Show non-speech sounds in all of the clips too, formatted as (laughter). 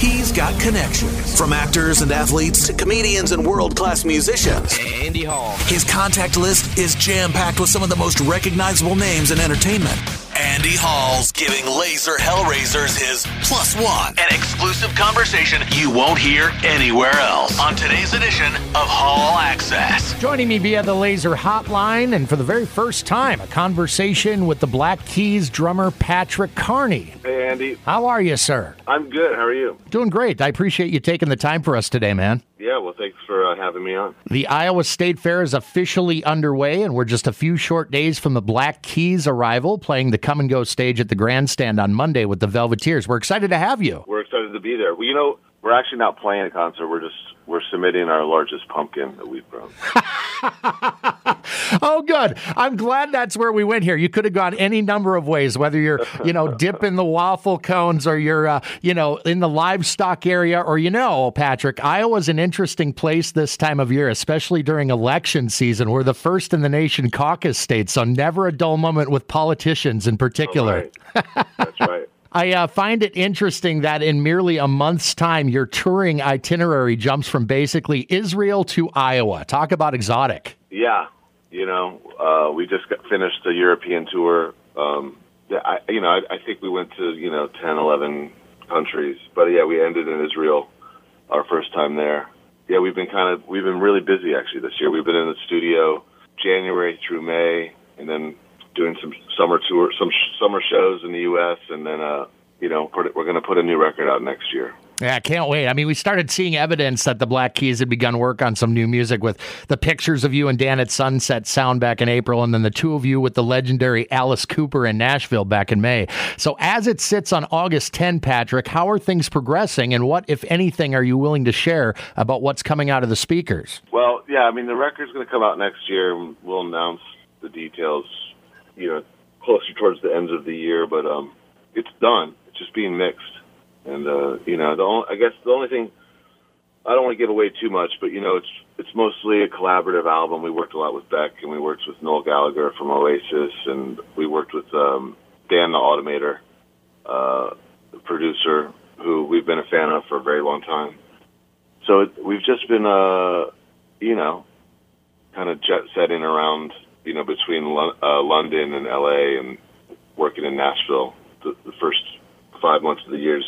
He's got connections. From actors and athletes to comedians and world class musicians. Andy Hall. His contact list is jam packed with some of the most recognizable names in entertainment. Andy Hall's giving Lazer Hellraisers his plus one. An exclusive conversation you won't hear anywhere else on today's edition of Hall Access. Joining me via the Lazer Hotline, and for the very first time, a conversation with the Black Keys drummer Patrick Carney. Hey, Andy. How are you, sir? I'm good. How are you? Doing great. I appreciate you taking the time for us today, man. Yeah, well, thanks for uh, having me on. The Iowa State Fair is officially underway, and we're just a few short days from the Black Keys arrival, playing the come and go stage at the grandstand on Monday with the Velveteers. We're excited to have you. We're excited to be there. Well, you know, we're actually not playing a concert. We're just we're submitting our largest pumpkin that we've grown. (laughs) (laughs) oh, good. I'm glad that's where we went here. You could have gone any number of ways, whether you're, you know, dipping the waffle cones or you're, uh, you know, in the livestock area or, you know, Patrick, Iowa's an interesting place this time of year, especially during election season. We're the first in the nation caucus state, so never a dull moment with politicians in particular. Right. That's right. I uh, find it interesting that in merely a month's time, your touring itinerary jumps from basically Israel to Iowa. Talk about exotic. Yeah, you know, uh, we just got finished the European tour. Um, I, you know, I, I think we went to you know 10, 11 countries, but yeah, we ended in Israel, our first time there. Yeah, we've been kind of we've been really busy actually this year. We've been in the studio January through May, and then doing some summer tour, some sh- summer shows in the U.S., and then uh, you know put, we're going to put a new record out next year. Yeah, I can't wait. I mean, we started seeing evidence that the Black Keys had begun work on some new music with the pictures of you and Dan at Sunset Sound back in April, and then the two of you with the legendary Alice Cooper in Nashville back in May. So, as it sits on August 10, Patrick, how are things progressing, and what, if anything, are you willing to share about what's coming out of the speakers? Well, yeah, I mean, the record's going to come out next year, and we'll announce the details, you know, closer towards the end of the year. But um, it's done. It's just being mixed. And uh, you know, the only, I guess the only thing I don't want to give away too much, but you know, it's it's mostly a collaborative album. We worked a lot with Beck, and we worked with Noel Gallagher from Oasis, and we worked with um, Dan the Automator, uh, the producer, who we've been a fan of for a very long time. So it, we've just been, uh, you know, kind of jet setting around, you know, between Lo- uh, London and LA, and working in Nashville. The, the first five months of the year's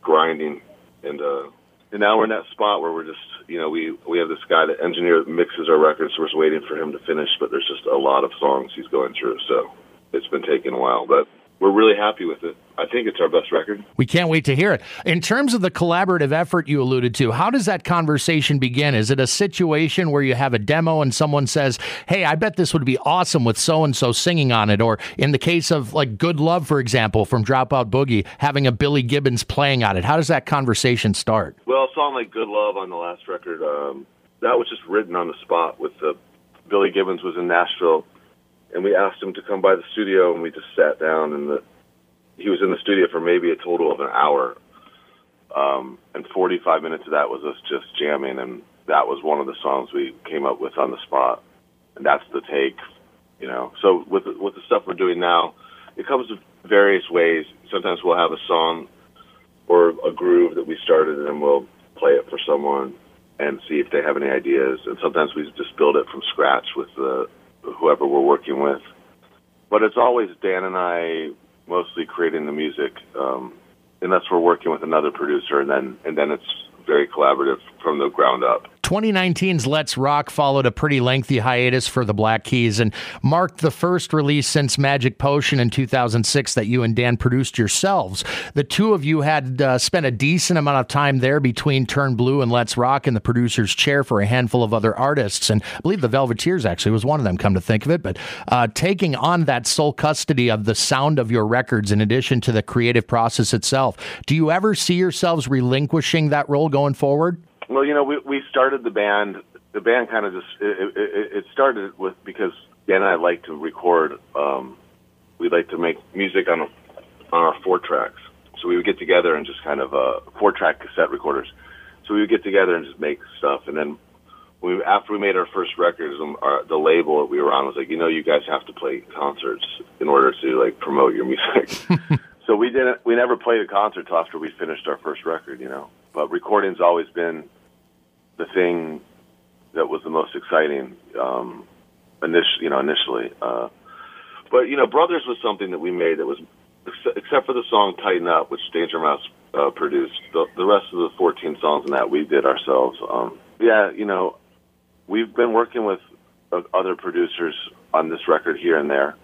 grinding, and uh, and now we're in that spot where we're just, you know, we we have this guy that engineer that mixes our records, so we're just waiting for him to finish. But there's just a lot of songs he's going through, so it's been taking a while, but we're really happy with it. I think it's our best record. We can't wait to hear it. In terms of the collaborative effort you alluded to, how does that conversation begin? Is it a situation where you have a demo and someone says, Hey, I bet this would be awesome with so and so singing on it? Or in the case of like Good Love, for example, from Dropout Boogie, having a Billy Gibbons playing on it. How does that conversation start? Well, a song like Good Love on the last record, um, that was just written on the spot with the Billy Gibbons was in Nashville and we asked him to come by the studio and we just sat down and the he was in the studio for maybe a total of an hour. Um and 45 minutes of that was us just jamming and that was one of the songs we came up with on the spot. And that's the take you know. So with with the stuff we're doing now it comes in various ways. Sometimes we'll have a song or a groove that we started and we'll play it for someone and see if they have any ideas. And sometimes we just build it from scratch with the whoever we're working with. But it's always Dan and I mostly creating the music, um, unless we're working with another producer, and then and then it's very collaborative from the ground up. 2019's Let's Rock followed a pretty lengthy hiatus for the Black Keys and marked the first release since Magic Potion in 2006 that you and Dan produced yourselves. The two of you had uh, spent a decent amount of time there between Turn Blue and Let's Rock in the producer's chair for a handful of other artists. And I believe the Velveteers actually was one of them, come to think of it. But uh, taking on that sole custody of the sound of your records in addition to the creative process itself, do you ever see yourselves relinquishing that role going forward? Well, you know, we we started the band. The band kind of just it, it, it started with because Dan and I like to record. Um, we like to make music on a, on our four tracks. So we would get together and just kind of uh, four track cassette recorders. So we would get together and just make stuff. And then we after we made our first records, um, our, the label that we were on was like, you know, you guys have to play concerts in order to like promote your music. (laughs) so we didn't. We never played a concert after we finished our first record, you know. But recording's always been the thing that was the most exciting. Um, initially, you know, initially. Uh, but you know, Brothers was something that we made that was, except for the song "Tighten Up," which Danger Mouse uh, produced. The, the rest of the 14 songs in that we did ourselves. Um, yeah, you know, we've been working with uh, other producers on this record here and there.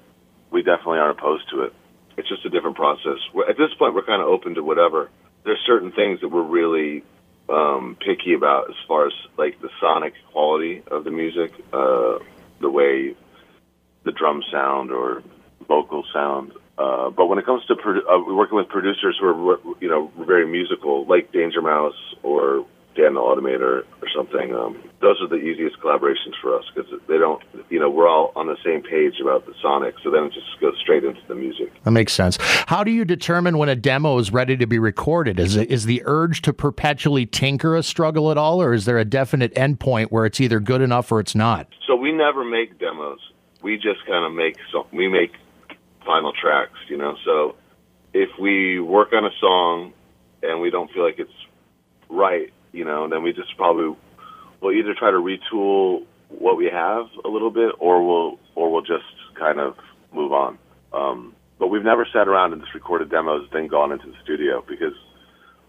We definitely aren't opposed to it. It's just a different process. At this point, we're kind of open to whatever. There's certain things that we're really um, picky about as far as like the sonic quality of the music, uh, the way the drum sound or vocal sound. Uh, but when it comes to produ- uh, working with producers who are you know very musical, like Danger Mouse or Dan the Automator or something, um, those are the easiest collaborations for us because they don't, you know, we're all on the same page about the sonic, so then it just goes straight into the music. That makes sense. How do you determine when a demo is ready to be recorded? Is it, is the urge to perpetually tinker a struggle at all, or is there a definite endpoint where it's either good enough or it's not? So we never make demos. We just kind of make so we make final tracks, you know. So if we work on a song and we don't feel like it's right, you know, then we just probably will either try to retool what we have a little bit, or we'll or we'll just kind of move on. Um, but we've never sat around and just recorded demos, then gone into the studio because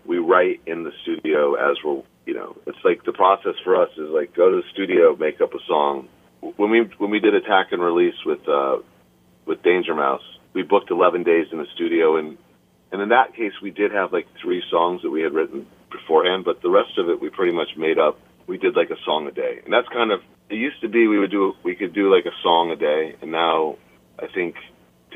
we write in the studio as we're, you know, it's like the process for us is like go to the studio, make up a song. When we when we did Attack and Release with uh, with Danger Mouse, we booked 11 days in the studio, and and in that case, we did have like three songs that we had written beforehand, but the rest of it we pretty much made up. We did like a song a day, and that's kind of it. Used to be we would do we could do like a song a day, and now I think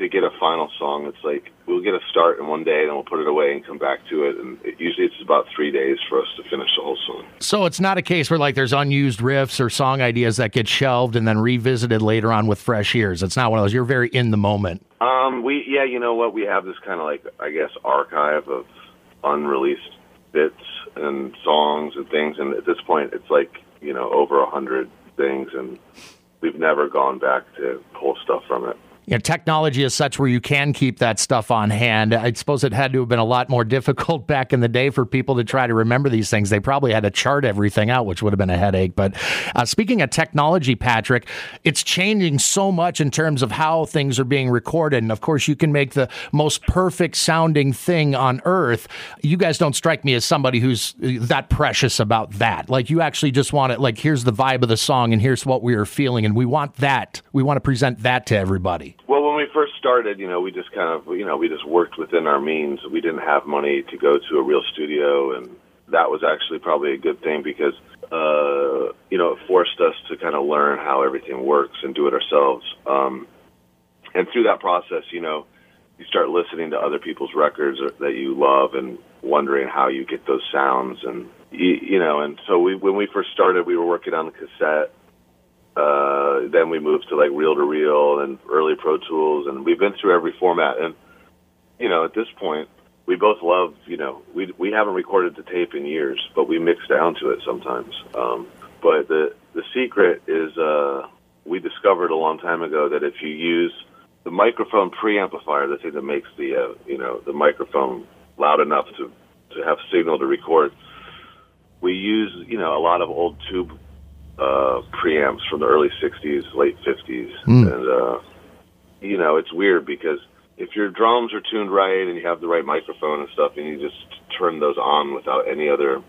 to get a final song, it's like we'll get a start in one day, and we'll put it away and come back to it. And it, usually it's about three days for us to finish the whole song. So it's not a case where like there's unused riffs or song ideas that get shelved and then revisited later on with fresh ears. It's not one of those. You're very in the moment. Um, we yeah, you know what? We have this kind of like I guess archive of unreleased bits and songs and things, and at this point, it's like you know over a hundred things, and we've never gone back to pull stuff from it you know, technology is such where you can keep that stuff on hand. I suppose it had to have been a lot more (laughs) difficult back in the day for people to try to remember these things. They probably had to chart everything out, which would have been a headache. But uh, speaking of technology, Patrick, it's changing so much in terms of how things are being recorded. And of course, you can make the most perfect sounding thing on earth. You guys don't strike me as somebody who's uh, that precious about that. Like, you actually just want it, like, here's the vibe of the song and here's what we are feeling. And we want that. We want to present that to everybody. We first started, you know, we just kind of, you know, we just worked within our means. We didn't have money to go to a real studio, and that was actually probably a good thing because, uh, you know, it forced us to kind of learn how everything works and do it ourselves. Um, and through that process, you know, you start listening to other people's records that you love and wondering how you get those sounds and you, you know and so we when we first started we were working on the cassette uh, then we moved to like reel to reel and early Pro Tools, and we've been through every format. And you know, at this point, we both love. You know, we we haven't recorded the tape in years, but we mix down to it sometimes. Um, but the the secret is uh, we discovered a long time ago that if you use the microphone preamplifier, the thing that makes the uh, you know the microphone loud enough to to have signal to record, we use you know a lot of old tube uh, preamps from the early 60s, late 50s. Mm. And, uh, you know, it's weird because if your drums are tuned right and you have the right microphone and stuff and you just turn those on without any other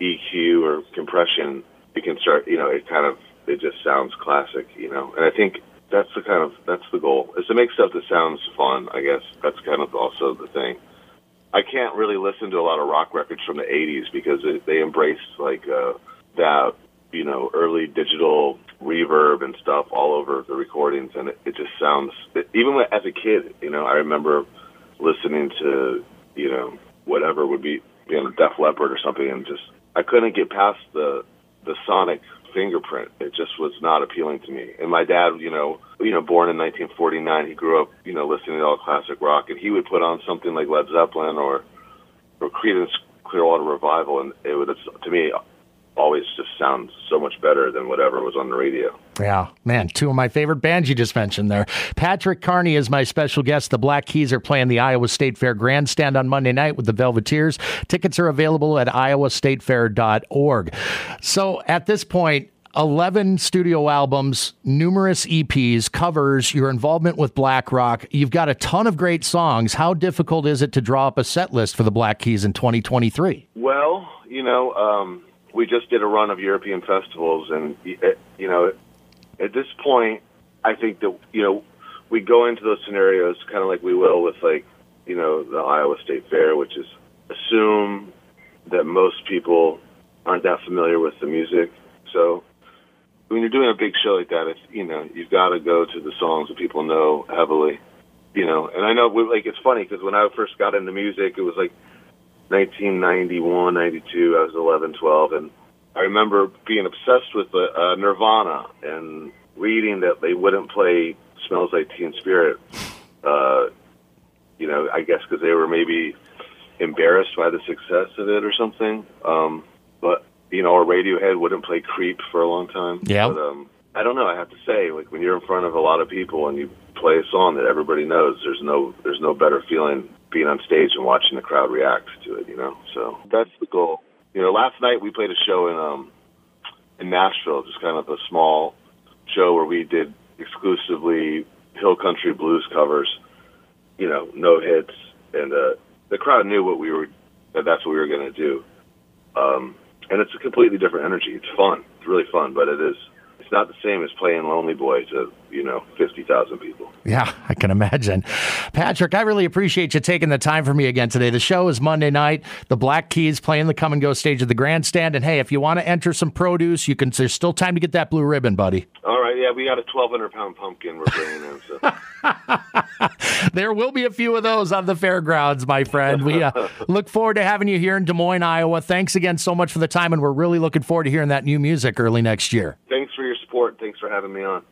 EQ or compression, you can start, you know, it kind of, it just sounds classic, you know. And I think that's the kind of, that's the goal, is to make stuff that sounds fun, I guess. That's kind of also the thing. I can't really listen to a lot of rock records from the 80s because it, they embraced, like, uh, that you know, early digital reverb and stuff all over the recordings, and it, it just sounds. It, even as a kid, you know, I remember listening to, you know, whatever would be, you know, Def Leppard or something, and just I couldn't get past the the sonic fingerprint. It just was not appealing to me. And my dad, you know, you know, born in 1949, he grew up, you know, listening to all classic rock, and he would put on something like Led Zeppelin or or Creedence Clearwater Revival, and it would to me always just sound so much better than whatever was on the radio. Yeah, man, two of my favorite bands you just mentioned there. Patrick Carney is my special guest. The Black Keys are playing the Iowa State Fair Grandstand on Monday night with the Velveteers. Tickets are available at iowastatefair.org. So at this point, 11 studio albums, numerous EPs, covers, your involvement with Blakroc. You've got a ton of great songs. How difficult is it to draw up a set list for the Black Keys in 2023? Well, you know, um, we just did a run of European festivals, and eh, you know, at this point, I think that you know we go into those scenarios kind of like we will with like you know the Iowa State Fair, which is assume that most people aren't that familiar with the music. So when you're doing a big show like that, it's you know you've got to go to the songs that people know heavily. You know, and I know like it's funny because when I first got into music, it was like 1991, 92. I was 11, 12, and I remember being obsessed with uh, uh, Nirvana and reading that they wouldn't play "Smells Like Teen Spirit." Uh, you know, I guess because they were maybe embarrassed by the success of it or something. Um, but you know, or Radiohead wouldn't play "Creep" for a long time. Yeah. Um, I don't know. I have to say, like when you're in front of a lot of people and you play a song that everybody knows, there's no there's no better feeling being on stage and watching the crowd react to it, you know. So that's the goal. You know, last night we played a show in um in Nashville, just kind of a small show where we did exclusively hill country blues covers. You know, no hits, and uh, the crowd knew what we were that that's what we were going to do. Um, and it's a completely different energy. It's fun. It's really fun, but it is it's not the same as playing Lonely Boy to you know fifty thousand people. Yeah, I can imagine. Patrick, I really appreciate you taking the time for me again today. The show is Monday night. The Black Keys playing the come and go stage of the grandstand. And hey, if you want to enter some produce, you can. There's still time to get that blue ribbon, buddy. All right, yeah, we got a twelve hundred pound pumpkin we're bringing in. So. (laughs) there will be a few of those on the fairgrounds, my friend. We uh, (laughs) look forward to having you here in Des Moines, Iowa. Thanks again so much for the time, and we're really looking forward to hearing that new music early next year. Thanks for your support. Thanks for having me on.